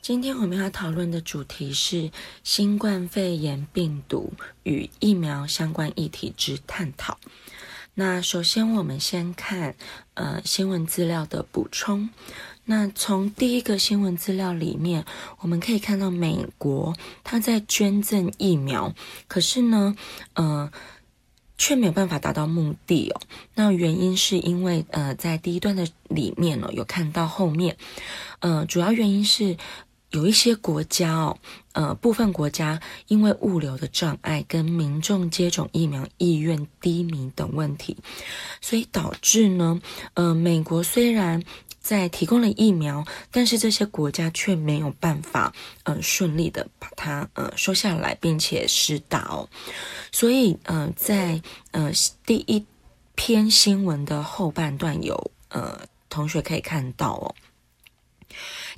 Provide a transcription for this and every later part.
今天我们要讨论的主题是新冠肺炎病毒与疫苗相关议题之探讨。那首先，我们先看呃新闻资料的补充。那从第一个新闻资料里面，我们可以看到美国它在捐赠疫苗，可是呢，呃，却没有办法达到目的哦。那原因是因为呃，在第一段的里面呢，有看到后面，呃，主要原因是。有一些国家哦，呃，部分国家因为物流的障碍跟民众接种疫苗意愿低迷等问题，所以导致呢，呃，美国虽然在提供了疫苗，但是这些国家却没有办法，呃，顺利的把它呃收下来，并且施打哦。所以呃，在呃第一篇新闻的后半段有呃同学可以看到哦。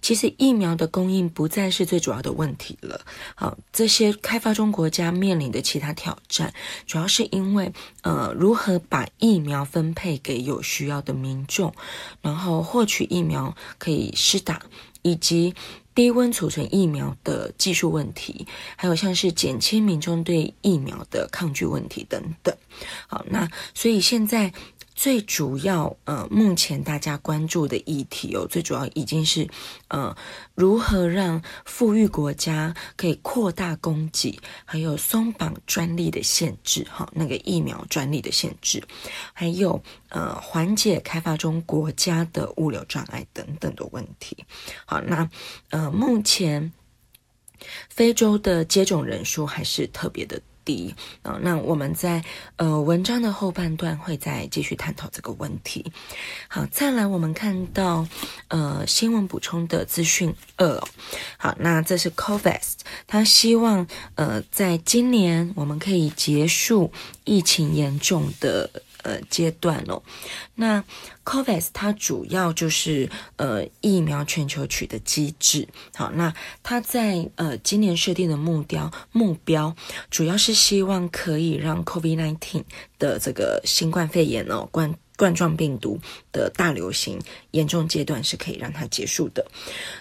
其实疫苗的供应不再是最主要的问题了。好，这些开发中国家面临的其他挑战，主要是因为呃，如何把疫苗分配给有需要的民众，然后获取疫苗可以施打，以及低温储存疫苗的技术问题，还有像是减轻民众对疫苗的抗拒问题等等。好，那所以现在。最主要，呃，目前大家关注的议题哦，最主要已经是，呃，如何让富裕国家可以扩大供给，还有松绑专利的限制，哈，那个疫苗专利的限制，还有呃，缓解开发中国家的物流障碍等等的问题。好，那呃，目前非洲的接种人数还是特别的。低啊，那我们在呃文章的后半段会再继续探讨这个问题。好，再来我们看到呃新闻补充的资讯二，好，那这是 COVAX，他希望呃在今年我们可以结束疫情严重的。呃，阶段哦，那 COVAX 它主要就是呃疫苗全球取得机制。好，那它在呃今年设定的目标目标，主要是希望可以让 COVID-19 的这个新冠肺炎哦冠冠状病毒的大流行严重阶段是可以让它结束的。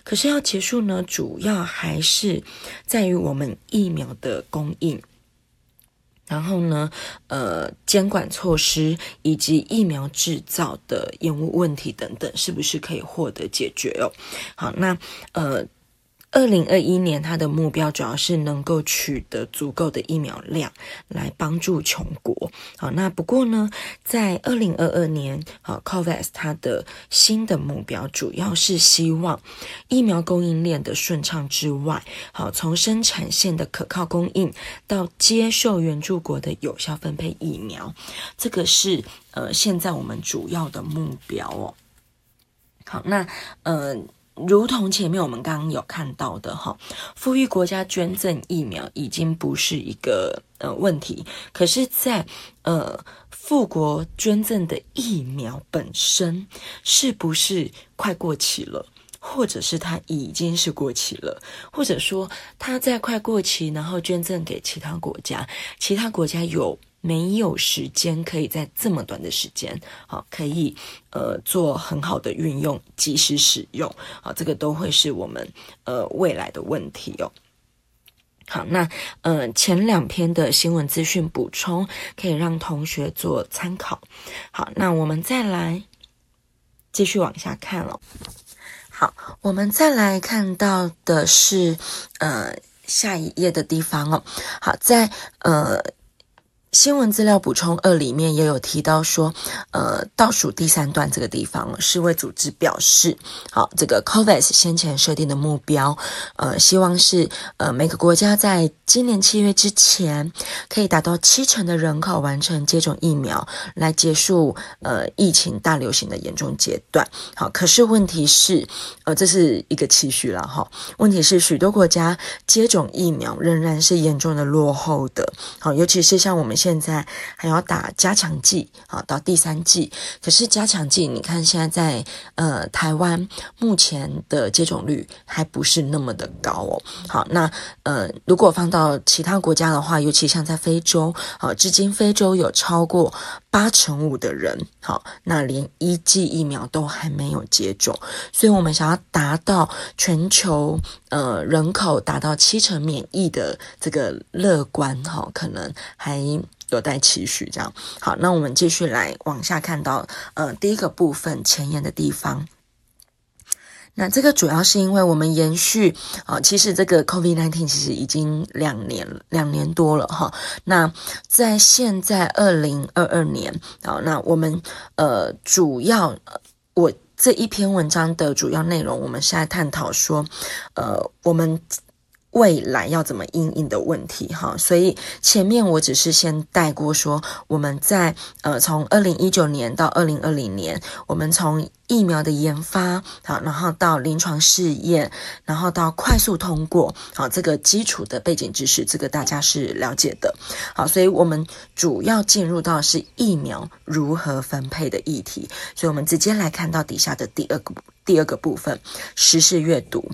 可是要结束呢，主要还是在于我们疫苗的供应。然后呢，呃，监管措施以及疫苗制造的延误问题等等，是不是可以获得解决哦？好，那呃。二零二一年，它的目标主要是能够取得足够的疫苗量来帮助穷国。好，那不过呢，在二零二二年，好，COVAX 它的新的目标主要是希望疫苗供应链的顺畅之外，好，从生产线的可靠供应到接受援助国的有效分配疫苗，这个是呃现在我们主要的目标哦。好，那呃。如同前面我们刚刚有看到的哈，富裕国家捐赠疫苗已经不是一个呃问题，可是在，在呃富国捐赠的疫苗本身是不是快过期了，或者是它已经是过期了，或者说它在快过期，然后捐赠给其他国家，其他国家有。没有时间可以在这么短的时间，好，可以呃做很好的运用，及时使用，好，这个都会是我们呃未来的问题哦。好，那呃前两篇的新闻资讯补充可以让同学做参考。好，那我们再来继续往下看了。好，我们再来看到的是呃下一页的地方哦。好，在呃。新闻资料补充二里面也有提到说，呃，倒数第三段这个地方，世卫组织表示，好，这个 COVAX 先前设定的目标，呃，希望是呃每个国家在今年七月之前，可以达到七成的人口完成接种疫苗，来结束呃疫情大流行的严重阶段。好，可是问题是，呃，这是一个期许了哈。问题是许多国家接种疫苗仍然是严重的落后的。好，尤其是像我们。现在还要打加强剂，啊，到第三剂。可是加强剂，你看现在在呃台湾目前的接种率还不是那么的高哦。好，那呃如果放到其他国家的话，尤其像在非洲，好，至今非洲有超过八成五的人，好，那连一剂疫苗都还没有接种，所以我们想要达到全球呃人口达到七成免疫的这个乐观哈，可能还有待期许。这样好，那我们继续来往下看到呃第一个部分前沿的地方。那这个主要是因为我们延续啊，其实这个 COVID-19 其实已经两年两年多了哈。那在现在二零二二年啊，那我们呃主要我这一篇文章的主要内容，我们是在探讨说，呃我们。未来要怎么应应的问题哈，所以前面我只是先带过说，我们在呃从二零一九年到二零二零年，我们从疫苗的研发好，然后到临床试验，然后到快速通过，好，这个基础的背景知识，这个大家是了解的，好，所以我们主要进入到是疫苗如何分配的议题，所以我们直接来看到底下的第二个第二个部分，时事阅读。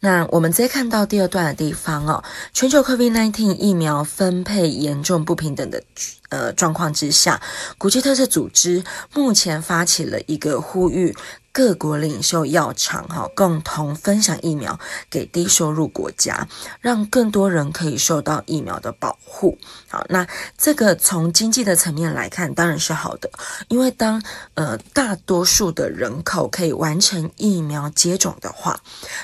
那我们再看到第二段的地方哦，全球 COVID-19 疫苗分配严重不平等的呃状况之下，国际特色组织目前发起了一个呼吁。各国领袖药厂哈，共同分享疫苗给低收入国家，让更多人可以受到疫苗的保护。好，那这个从经济的层面来看，当然是好的，因为当呃大多数的人口可以完成疫苗接种的话，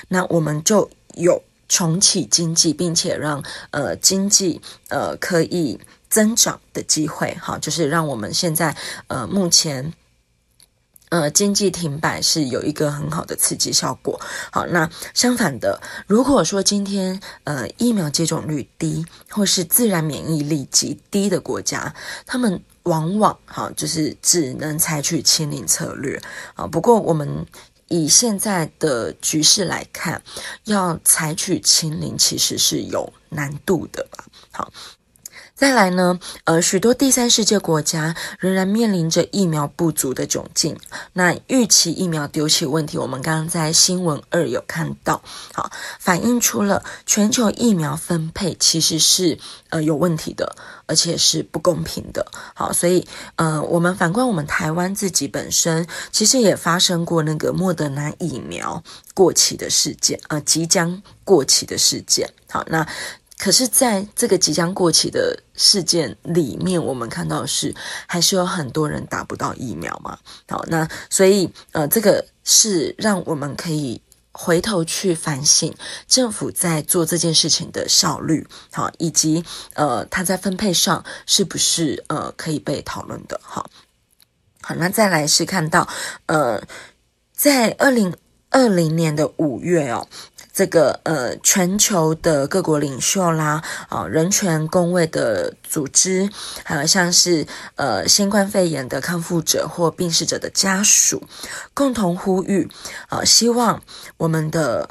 那我们就有重启经济，并且让呃经济呃可以增长的机会。哈，就是让我们现在呃目前。呃，经济停摆是有一个很好的刺激效果。好，那相反的，如果说今天呃疫苗接种率低，或是自然免疫力极低的国家，他们往往哈就是只能采取清零策略啊。不过我们以现在的局势来看，要采取清零其实是有难度的吧。好。再来呢，呃，许多第三世界国家仍然面临着疫苗不足的窘境。那预期疫苗丢弃问题，我们刚刚在新闻二有看到，好，反映出了全球疫苗分配其实是呃有问题的，而且是不公平的。好，所以呃，我们反观我们台湾自己本身，其实也发生过那个莫德纳疫苗过期的事件，呃，即将过期的事件。好，那。可是，在这个即将过期的事件里面，我们看到的是还是有很多人打不到疫苗嘛。好，那所以呃，这个是让我们可以回头去反省政府在做这件事情的效率，好，以及呃，它在分配上是不是呃可以被讨论的。好，好，那再来是看到呃，在二零二零年的五月哦。这个呃，全球的各国领袖啦，啊，人权公卫的组织，还有像是呃，新冠肺炎的康复者或病逝者的家属，共同呼吁，啊，希望我们的。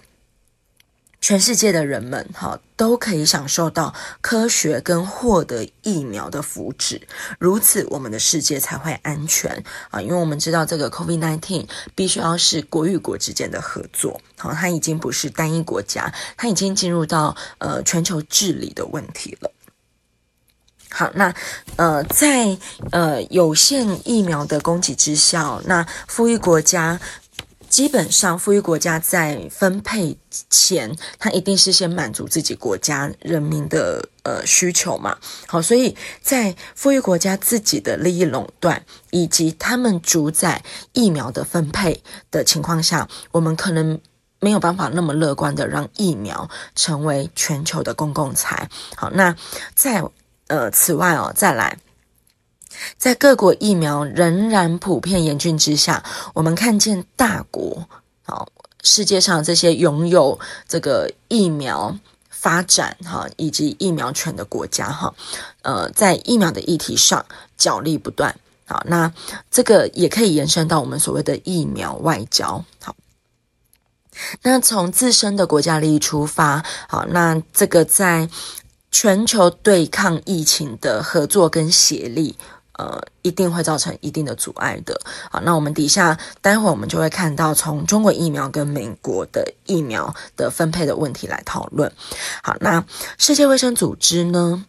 全世界的人们，哈，都可以享受到科学跟获得疫苗的福祉，如此我们的世界才会安全啊！因为我们知道这个 COVID-19 必须要是国与国之间的合作，好，它已经不是单一国家，它已经进入到呃全球治理的问题了。好，那呃，在呃有限疫苗的供给之下，那富裕国家。基本上，富裕国家在分配前，他一定是先满足自己国家人民的呃需求嘛。好，所以在富裕国家自己的利益垄断以及他们主宰疫苗的分配的情况下，我们可能没有办法那么乐观的让疫苗成为全球的公共财。好，那在呃此外哦，再来。在各国疫苗仍然普遍严峻之下，我们看见大国，好，世界上这些拥有这个疫苗发展哈以及疫苗权的国家哈，呃，在疫苗的议题上角力不断，好，那这个也可以延伸到我们所谓的疫苗外交，好，那从自身的国家利益出发，好，那这个在。全球对抗疫情的合作跟协力。呃，一定会造成一定的阻碍的。好，那我们底下待会儿我们就会看到从中国疫苗跟美国的疫苗的分配的问题来讨论。好，那世界卫生组织呢，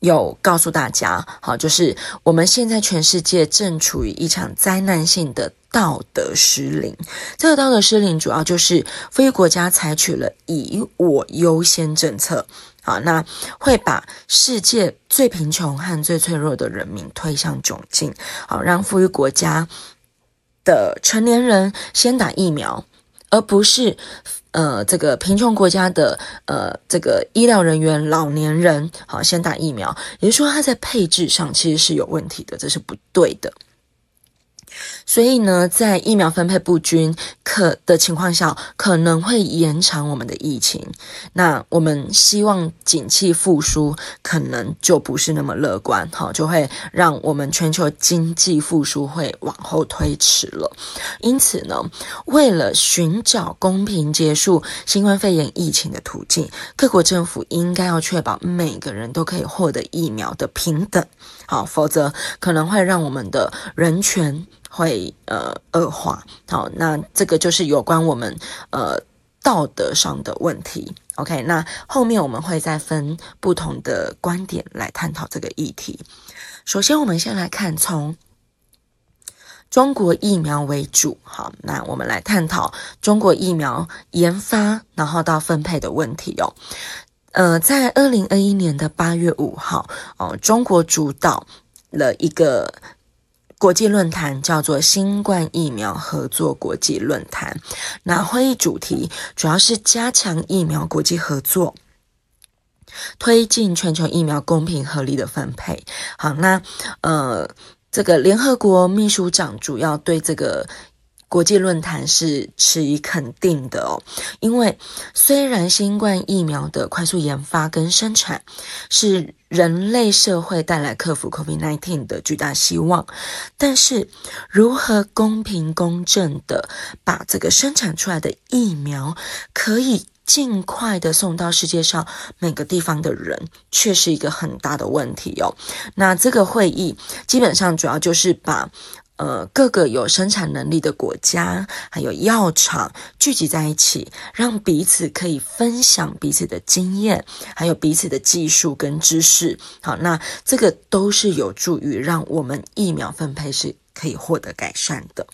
有告诉大家，好，就是我们现在全世界正处于一场灾难性的道德失灵。这个道德失灵主要就是富裕国家采取了以我优先政策。好，那会把世界最贫穷和最脆弱的人民推向窘境。好，让富裕国家的成年人先打疫苗，而不是呃这个贫穷国家的呃这个医疗人员、老年人好先打疫苗。也就是说，它在配置上其实是有问题的，这是不对的。所以呢，在疫苗分配不均可的情况下，可能会延长我们的疫情。那我们希望景气复苏，可能就不是那么乐观，哈，就会让我们全球经济复苏会往后推迟了。因此呢，为了寻找公平结束新冠肺炎疫情的途径，各国政府应该要确保每个人都可以获得疫苗的平等，好，否则可能会让我们的人权。会呃恶化，好，那这个就是有关我们呃道德上的问题。OK，那后面我们会再分不同的观点来探讨这个议题。首先，我们先来看从中国疫苗为主，好，那我们来探讨中国疫苗研发然后到分配的问题哦。呃，在二零二一年的八月五号，哦，中国主导了一个。国际论坛叫做新冠疫苗合作国际论坛，那会议主题主要是加强疫苗国际合作，推进全球疫苗公平合理的分配。好，那呃，这个联合国秘书长主要对这个。国际论坛是持以肯定的哦，因为虽然新冠疫苗的快速研发跟生产是人类社会带来克服 COVID-19 的巨大希望，但是如何公平公正的把这个生产出来的疫苗可以尽快的送到世界上每个地方的人，却是一个很大的问题哦。那这个会议基本上主要就是把。呃，各个有生产能力的国家，还有药厂聚集在一起，让彼此可以分享彼此的经验，还有彼此的技术跟知识。好，那这个都是有助于让我们疫苗分配是可以获得改善的。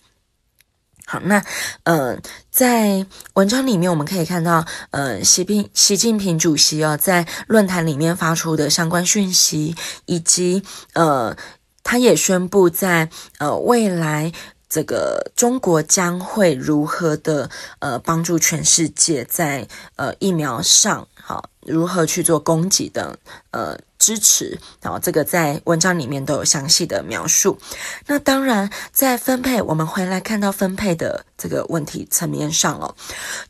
好，那呃，在文章里面我们可以看到，呃，习近习近平主席啊，在论坛里面发出的相关讯息，以及呃。他也宣布在，呃未来，这个中国将会如何的呃帮助全世界在呃疫苗上，好，如何去做供给的呃。支持，然后这个在文章里面都有详细的描述。那当然，在分配，我们回来看到分配的这个问题层面上哦，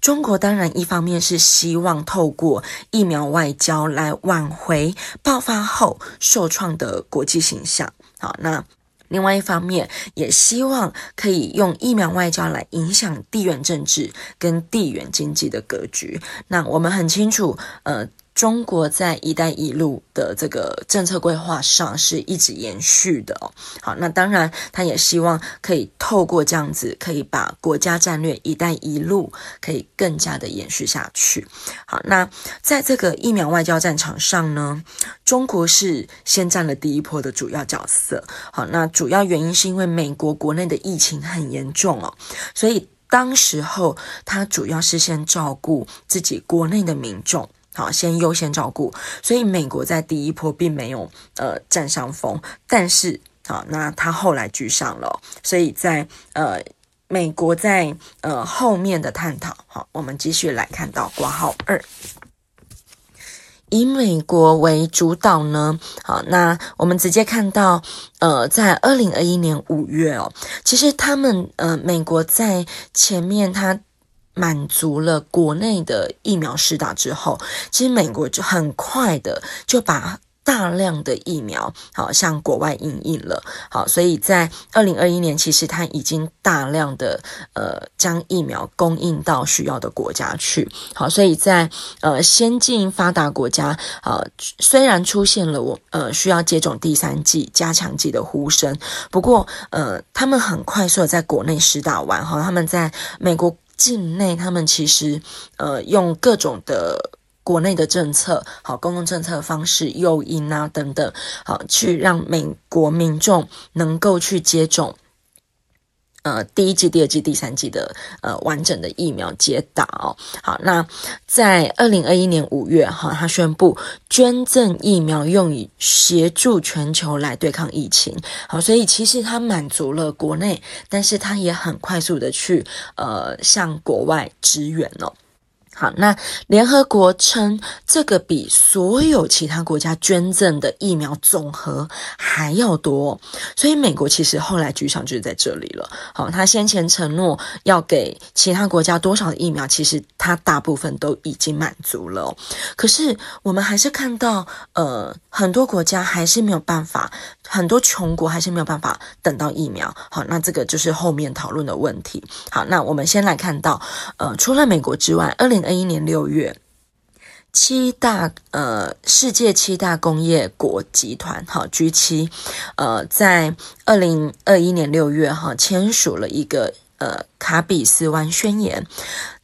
中国当然一方面是希望透过疫苗外交来挽回爆发后受创的国际形象。好，那另外一方面也希望可以用疫苗外交来影响地缘政治跟地缘经济的格局。那我们很清楚，呃。中国在“一带一路”的这个政策规划上是一直延续的哦。好，那当然，他也希望可以透过这样子，可以把国家战略“一带一路”可以更加的延续下去。好，那在这个疫苗外交战场上呢，中国是先占了第一波的主要角色。好，那主要原因是因为美国国内的疫情很严重哦，所以当时候他主要是先照顾自己国内的民众。好，先优先照顾，所以美国在第一波并没有呃占上风，但是好，那他后来居上了，所以在呃美国在呃后面的探讨，好，我们继续来看到挂号二，以美国为主导呢，好，那我们直接看到呃在二零二一年五月哦，其实他们呃美国在前面他。满足了国内的疫苗施打之后，其实美国就很快的就把大量的疫苗，好，向国外引印了，好，所以在二零二一年，其实它已经大量的呃将疫苗供应到需要的国家去，好，所以在呃先进发达国家，呃虽然出现了我呃需要接种第三剂加强剂的呼声，不过呃他们很快速的在国内施打完，哈，他们在美国境内，他们其实呃用各种的。国内的政策，好，公共政策方式、诱因啊等等，好，去让美国民众能够去接种，呃，第一季、第二季、第三季的呃完整的疫苗接打哦。好，那在二零二一年五月，哈，他宣布捐赠疫苗用以协助全球来对抗疫情。好，所以其实他满足了国内，但是他也很快速的去呃向国外支援哦。好，那联合国称这个比所有其他国家捐赠的疫苗总和还要多，所以美国其实后来局场就是在这里了。好，他先前承诺要给其他国家多少疫苗，其实他大部分都已经满足了。可是我们还是看到，呃，很多国家还是没有办法，很多穷国还是没有办法等到疫苗。好，那这个就是后面讨论的问题。好，那我们先来看到，呃，除了美国之外，二零。二一年六月，七大呃世界七大工业国集团哈，G 七呃，在二零二一年六月哈签署了一个呃卡比斯湾宣言，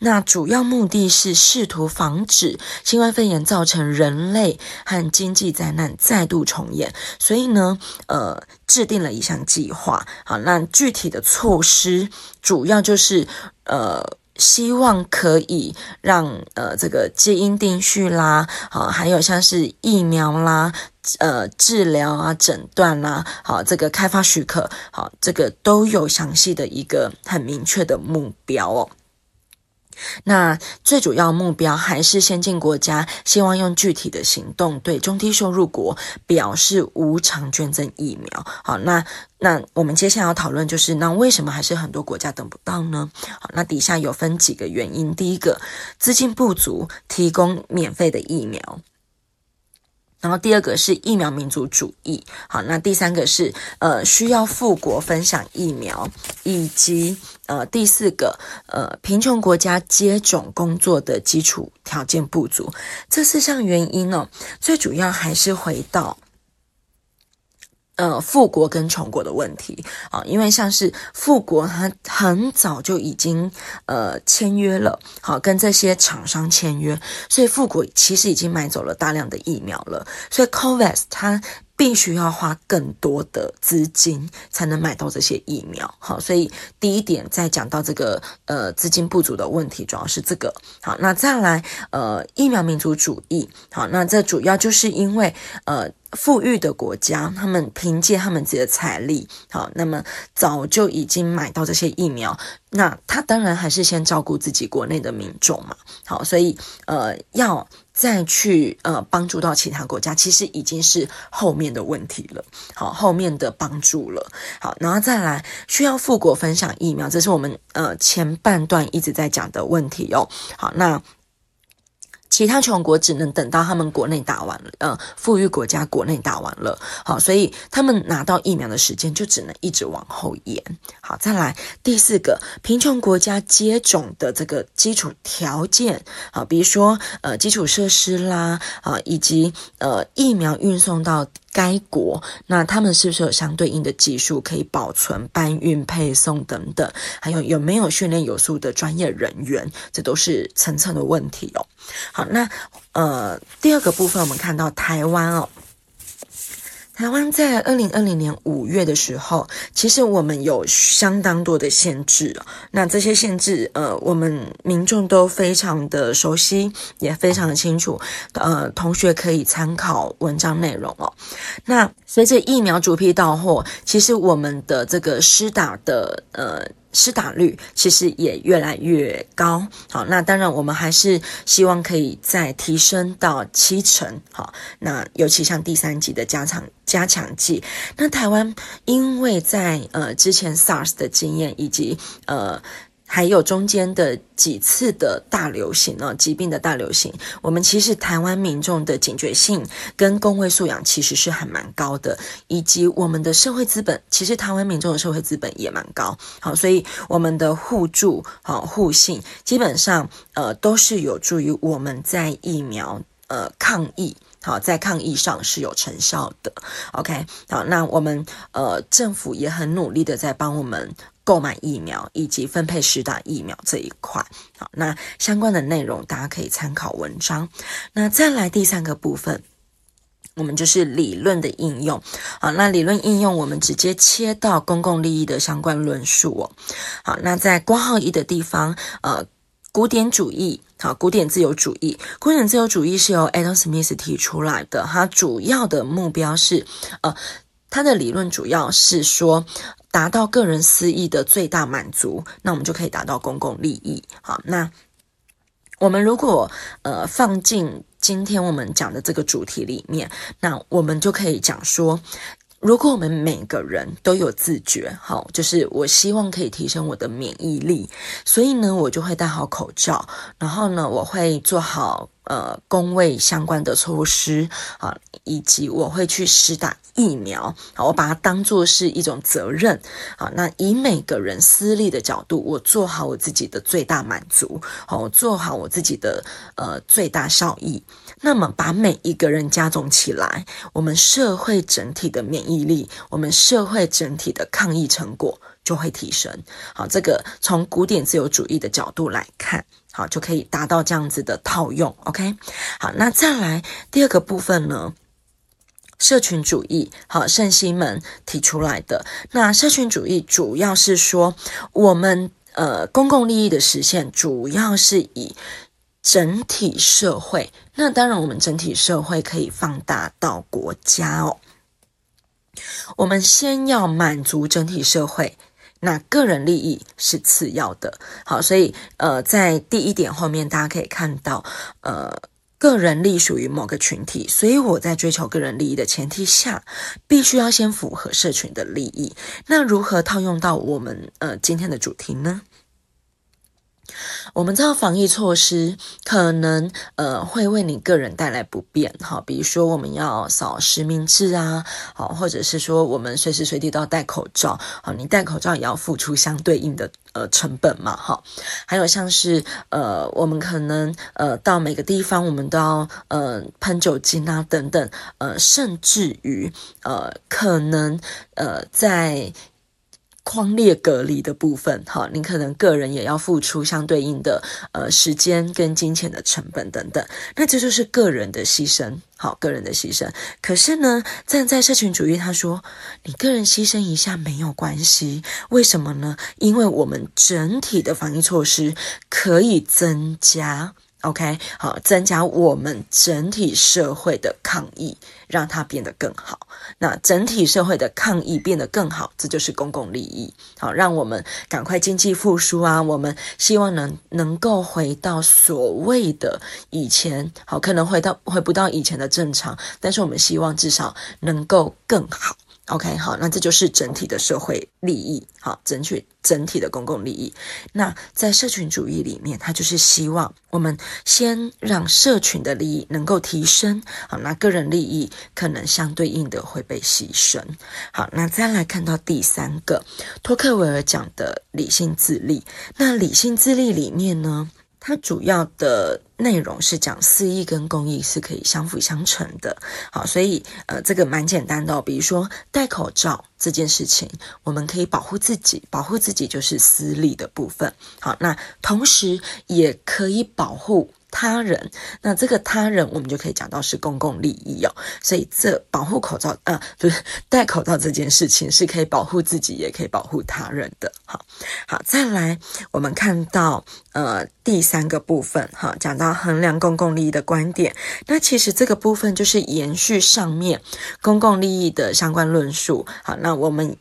那主要目的是试图防止新冠肺炎造成人类和经济灾难再度重演，所以呢，呃，制定了一项计划，好，那具体的措施主要就是呃。希望可以让呃这个基因定序啦，好，还有像是疫苗啦，呃治疗啊诊断啦，好，这个开发许可，好，这个都有详细的一个很明确的目标哦。那最主要目标还是先进国家希望用具体的行动对中低收入国表示无偿捐赠疫苗。好，那那我们接下来要讨论就是，那为什么还是很多国家等不到呢？好，那底下有分几个原因，第一个，资金不足，提供免费的疫苗。然后第二个是疫苗民族主义，好，那第三个是呃需要富国分享疫苗，以及呃第四个呃贫穷国家接种工作的基础条件不足，这四项原因呢，最主要还是回到。呃，富国跟穷国的问题啊，因为像是富国，它很早就已经呃签约了，好，跟这些厂商签约，所以富国其实已经买走了大量的疫苗了，所以 COVAX 它。必须要花更多的资金才能买到这些疫苗，好，所以第一点在讲到这个呃资金不足的问题，主要是这个，好，那再来呃疫苗民族主义，好，那这主要就是因为呃富裕的国家，他们凭借他们自己的财力，好，那么早就已经买到这些疫苗，那他当然还是先照顾自己国内的民众嘛，好，所以呃要。再去呃帮助到其他国家，其实已经是后面的问题了。好，后面的帮助了。好，然后再来需要富国分享疫苗，这是我们呃前半段一直在讲的问题哦。好，那。其他穷国只能等到他们国内打完了，呃，富裕国家国内打完了，好，所以他们拿到疫苗的时间就只能一直往后延。好，再来第四个，贫穷国家接种的这个基础条件，好，比如说呃基础设施啦，啊，以及呃疫苗运送到。该国那他们是不是有相对应的技术可以保存、搬运、配送等等？还有有没有训练有素的专业人员？这都是层层的问题哦。好，那呃第二个部分我们看到台湾哦。台湾在二零二零年五月的时候，其实我们有相当多的限制。那这些限制，呃，我们民众都非常的熟悉，也非常的清楚。呃，同学可以参考文章内容哦。那随着疫苗逐批到货，其实我们的这个施打的呃。施打率其实也越来越高，好，那当然我们还是希望可以再提升到七成，好，那尤其像第三级的加强加强剂，那台湾因为在呃之前 SARS 的经验以及呃还有中间的几次的大流行呢，疾病的大流行，我们其实台湾民众的警觉性跟公卫素养其实是还蛮高的，以及我们的社会资本，其实台湾民众的社会资本也蛮高。好，所以我们的互助、好互信，基本上呃都是有助于我们在疫苗呃抗疫。好，在抗疫上是有成效的。OK，好，那我们呃政府也很努力的在帮我们购买疫苗以及分配施打疫苗这一块。好，那相关的内容大家可以参考文章。那再来第三个部分，我们就是理论的应用。好，那理论应用我们直接切到公共利益的相关论述哦。好，那在括号一的地方，呃。古典主义，好，古典自由主义，古典自由主义是由 Adam Smith 提出来的，它主要的目标是，呃，它的理论主要是说，达到个人私益的最大满足，那我们就可以达到公共利益。好，那我们如果呃放进今天我们讲的这个主题里面，那我们就可以讲说。如果我们每个人都有自觉，好，就是我希望可以提升我的免疫力，所以呢，我就会戴好口罩，然后呢，我会做好。呃，工位相关的措施啊，以及我会去施打疫苗啊，我把它当做是一种责任啊。那以每个人私利的角度，我做好我自己的最大满足，好，我做好我自己的呃最大效益。那么把每一个人加总起来，我们社会整体的免疫力，我们社会整体的抗疫成果就会提升。好，这个从古典自由主义的角度来看。好，就可以达到这样子的套用，OK。好，那再来第二个部分呢？社群主义，好，圣西门提出来的。那社群主义主要是说，我们呃公共利益的实现，主要是以整体社会。那当然，我们整体社会可以放大到国家哦。我们先要满足整体社会。那个人利益是次要的，好，所以呃，在第一点后面大家可以看到，呃，个人隶属于某个群体，所以我在追求个人利益的前提下，必须要先符合社群的利益。那如何套用到我们呃今天的主题呢？我们知道防疫措施可能呃会为你个人带来不便，哈，比如说我们要扫实名制啊，好，或者是说我们随时随地都要戴口罩，好，你戴口罩也要付出相对应的呃成本嘛，哈，还有像是呃我们可能呃到每个地方我们都要呃喷酒精啊等等，呃甚至于呃可能呃在。框列隔离的部分，哈，你可能个人也要付出相对应的呃时间跟金钱的成本等等，那这就是个人的牺牲，好，个人的牺牲。可是呢，站在社群主义，他说你个人牺牲一下没有关系，为什么呢？因为我们整体的防疫措施可以增加。OK，好，增加我们整体社会的抗疫，让它变得更好。那整体社会的抗疫变得更好，这就是公共利益。好，让我们赶快经济复苏啊！我们希望能能够回到所谓的以前，好，可能回到回不到以前的正常，但是我们希望至少能够更好。OK，好，那这就是整体的社会利益，好，争取整体的公共利益。那在社群主义里面，它就是希望我们先让社群的利益能够提升，好，那个人利益可能相对应的会被牺牲。好，那再来看到第三个，托克维尔讲的理性自立。那理性自立里面呢，它主要的内容是讲私益跟公益是可以相辅相成的，好，所以呃，这个蛮简单的哦，比如说戴口罩这件事情，我们可以保护自己，保护自己就是私利的部分，好，那同时也可以保护。他人，那这个他人，我们就可以讲到是公共利益哦。所以这保护口罩，啊，不是戴口罩这件事情，是可以保护自己，也可以保护他人的。好，好，再来，我们看到呃第三个部分，哈，讲到衡量公共利益的观点。那其实这个部分就是延续上面公共利益的相关论述。好，那我们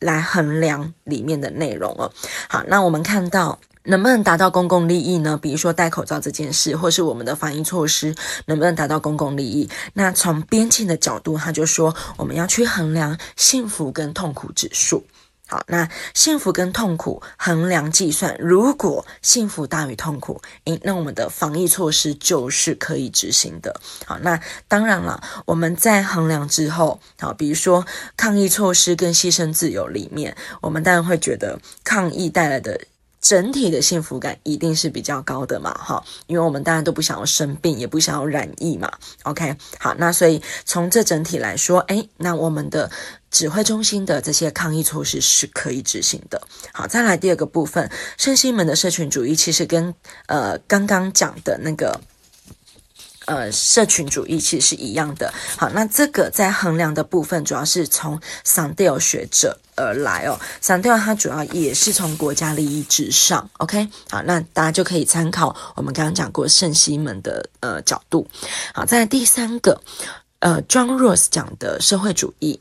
来衡量里面的内容哦。好，那我们看到。能不能达到公共利益呢？比如说戴口罩这件事，或是我们的防疫措施能不能达到公共利益？那从边沁的角度，他就说我们要去衡量幸福跟痛苦指数。好，那幸福跟痛苦衡量计算，如果幸福大于痛苦，诶，那我们的防疫措施就是可以执行的。好，那当然了，我们在衡量之后，好，比如说抗疫措施跟牺牲自由里面，我们当然会觉得抗疫带来的。整体的幸福感一定是比较高的嘛，哈，因为我们大家都不想要生病，也不想要染疫嘛，OK，好，那所以从这整体来说，哎，那我们的指挥中心的这些抗疫措施是可以执行的。好，再来第二个部分，圣心门的社群主义其实跟呃刚刚讲的那个。呃，社群主义其实是一样的。好，那这个在衡量的部分，主要是从桑德尔学者而来哦。桑德尔他主要也是从国家利益至上。OK，好，那大家就可以参考我们刚刚讲过圣西门的呃角度。好，在第三个，呃，John Rawls 讲的社会主义。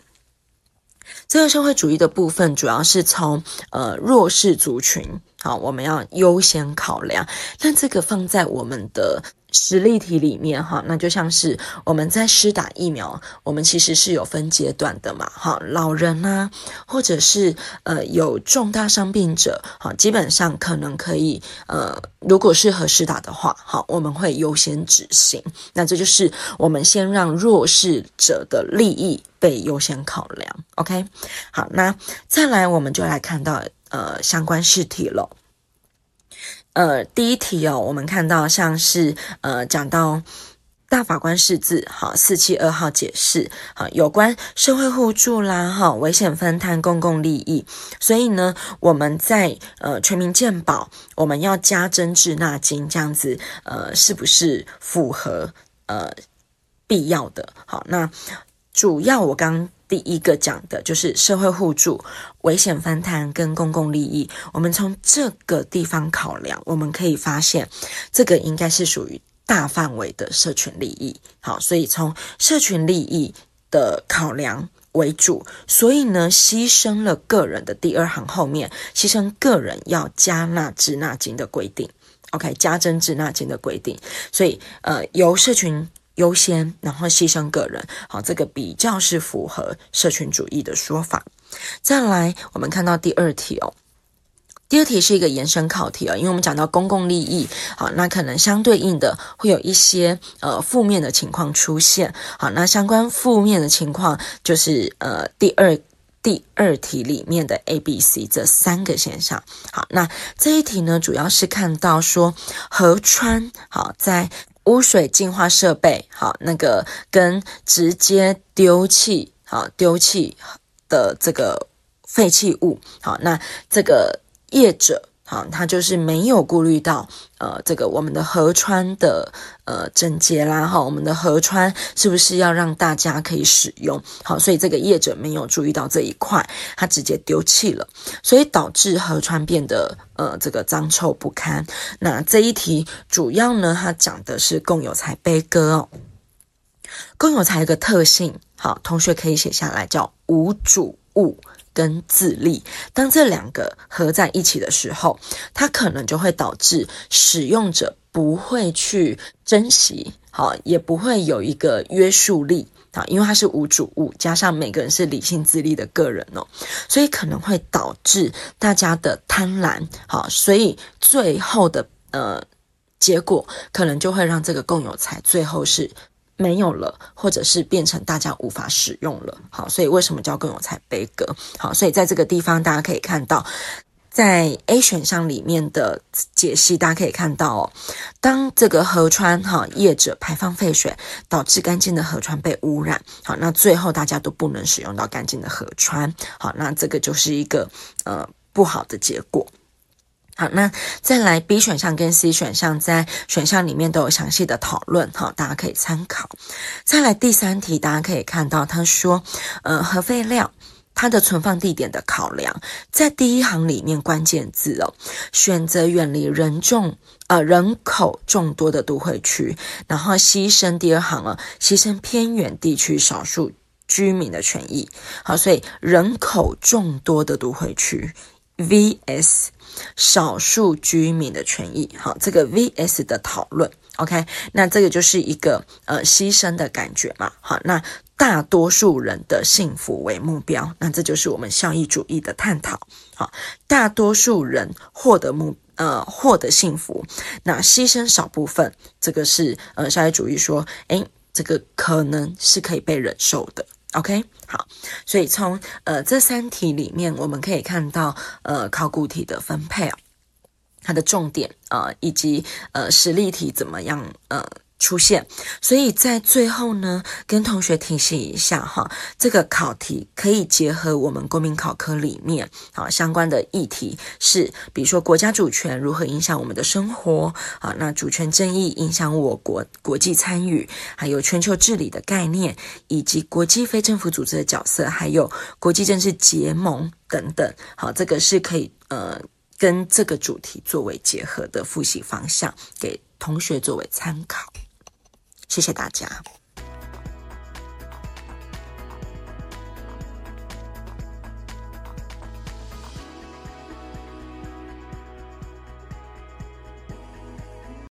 这个社会主义的部分，主要是从呃弱势族群，好，我们要优先考量。但这个放在我们的。实例题里面哈，那就像是我们在施打疫苗，我们其实是有分阶段的嘛，哈，老人啊，或者是呃有重大伤病者，哈，基本上可能可以呃，如果适合施打的话，好，我们会优先执行。那这就是我们先让弱势者的利益被优先考量，OK？好，那再来我们就来看到呃相关试题了。呃，第一题哦，我们看到像是呃，讲到大法官释字，好，四七二号解释，好，有关社会互助啦，哈，危险分摊，公共利益，所以呢，我们在呃全民健保，我们要加征滞纳金，这样子，呃，是不是符合呃必要的？好，那主要我刚。第一个讲的就是社会互助、危险分摊跟公共利益。我们从这个地方考量，我们可以发现，这个应该是属于大范围的社群利益。好，所以从社群利益的考量为主。所以呢，牺牲了个人的第二行后面，牺牲个人要加纳滞纳金的规定。OK，加征滞纳金的规定。所以，呃，由社群。优先，然后牺牲个人，好，这个比较是符合社群主义的说法。再来，我们看到第二题哦，第二题是一个延伸考题啊，因为我们讲到公共利益，好，那可能相对应的会有一些呃负面的情况出现，好，那相关负面的情况就是呃第二第二题里面的 A、B、C 这三个现象。好，那这一题呢，主要是看到说河川好在。污水净化设备，好，那个跟直接丢弃，好，丢弃的这个废弃物，好，那这个业者。啊，他就是没有顾虑到，呃，这个我们的河川的呃整洁啦，哈，我们的河川是不是要让大家可以使用？好，所以这个业者没有注意到这一块，他直接丢弃了，所以导致河川变得呃这个脏臭不堪。那这一题主要呢，它讲的是共有财悲歌哦，共有财有个特性，好，同学可以写下来，叫无主物。跟自利，当这两个合在一起的时候，它可能就会导致使用者不会去珍惜，好，也不会有一个约束力啊，因为它是无主物，加上每个人是理性自利的个人哦，所以可能会导致大家的贪婪，好，所以最后的呃结果，可能就会让这个共有财最后是。没有了，或者是变成大家无法使用了。好，所以为什么叫更有才悲歌？好，所以在这个地方大家可以看到，在 A 选项里面的解析，大家可以看到哦，当这个河川哈业者排放废水，导致干净的河川被污染，好，那最后大家都不能使用到干净的河川，好，那这个就是一个呃不好的结果。好，那再来 B 选项跟 C 选项在选项里面都有详细的讨论，哈，大家可以参考。再来第三题，大家可以看到他说，呃，核废料它的存放地点的考量，在第一行里面关键字哦，选择远离人众呃人口众多的都会区，然后牺牲第二行啊，牺牲偏远地区少数居民的权益。好，所以人口众多的都会区 vs。少数居民的权益，好，这个 VS 的讨论，OK，那这个就是一个呃牺牲的感觉嘛。好，那大多数人的幸福为目标，那这就是我们效益主义的探讨。好，大多数人获得目呃获得幸福，那牺牲少部分，这个是呃效益主义说，诶，这个可能是可以被忍受的。OK，好，所以从呃这三题里面，我们可以看到呃考古题的分配啊。它的重点啊、呃，以及呃实例题怎么样呃出现，所以在最后呢，跟同学提醒一下哈，这个考题可以结合我们公民考科里面啊相关的议题是，比如说国家主权如何影响我们的生活啊，那主权争议影响我国国际参与，还有全球治理的概念，以及国际非政府组织的角色，还有国际政治结盟等等，好，这个是可以呃。跟这个主题作为结合的复习方向，给同学作为参考。谢谢大家。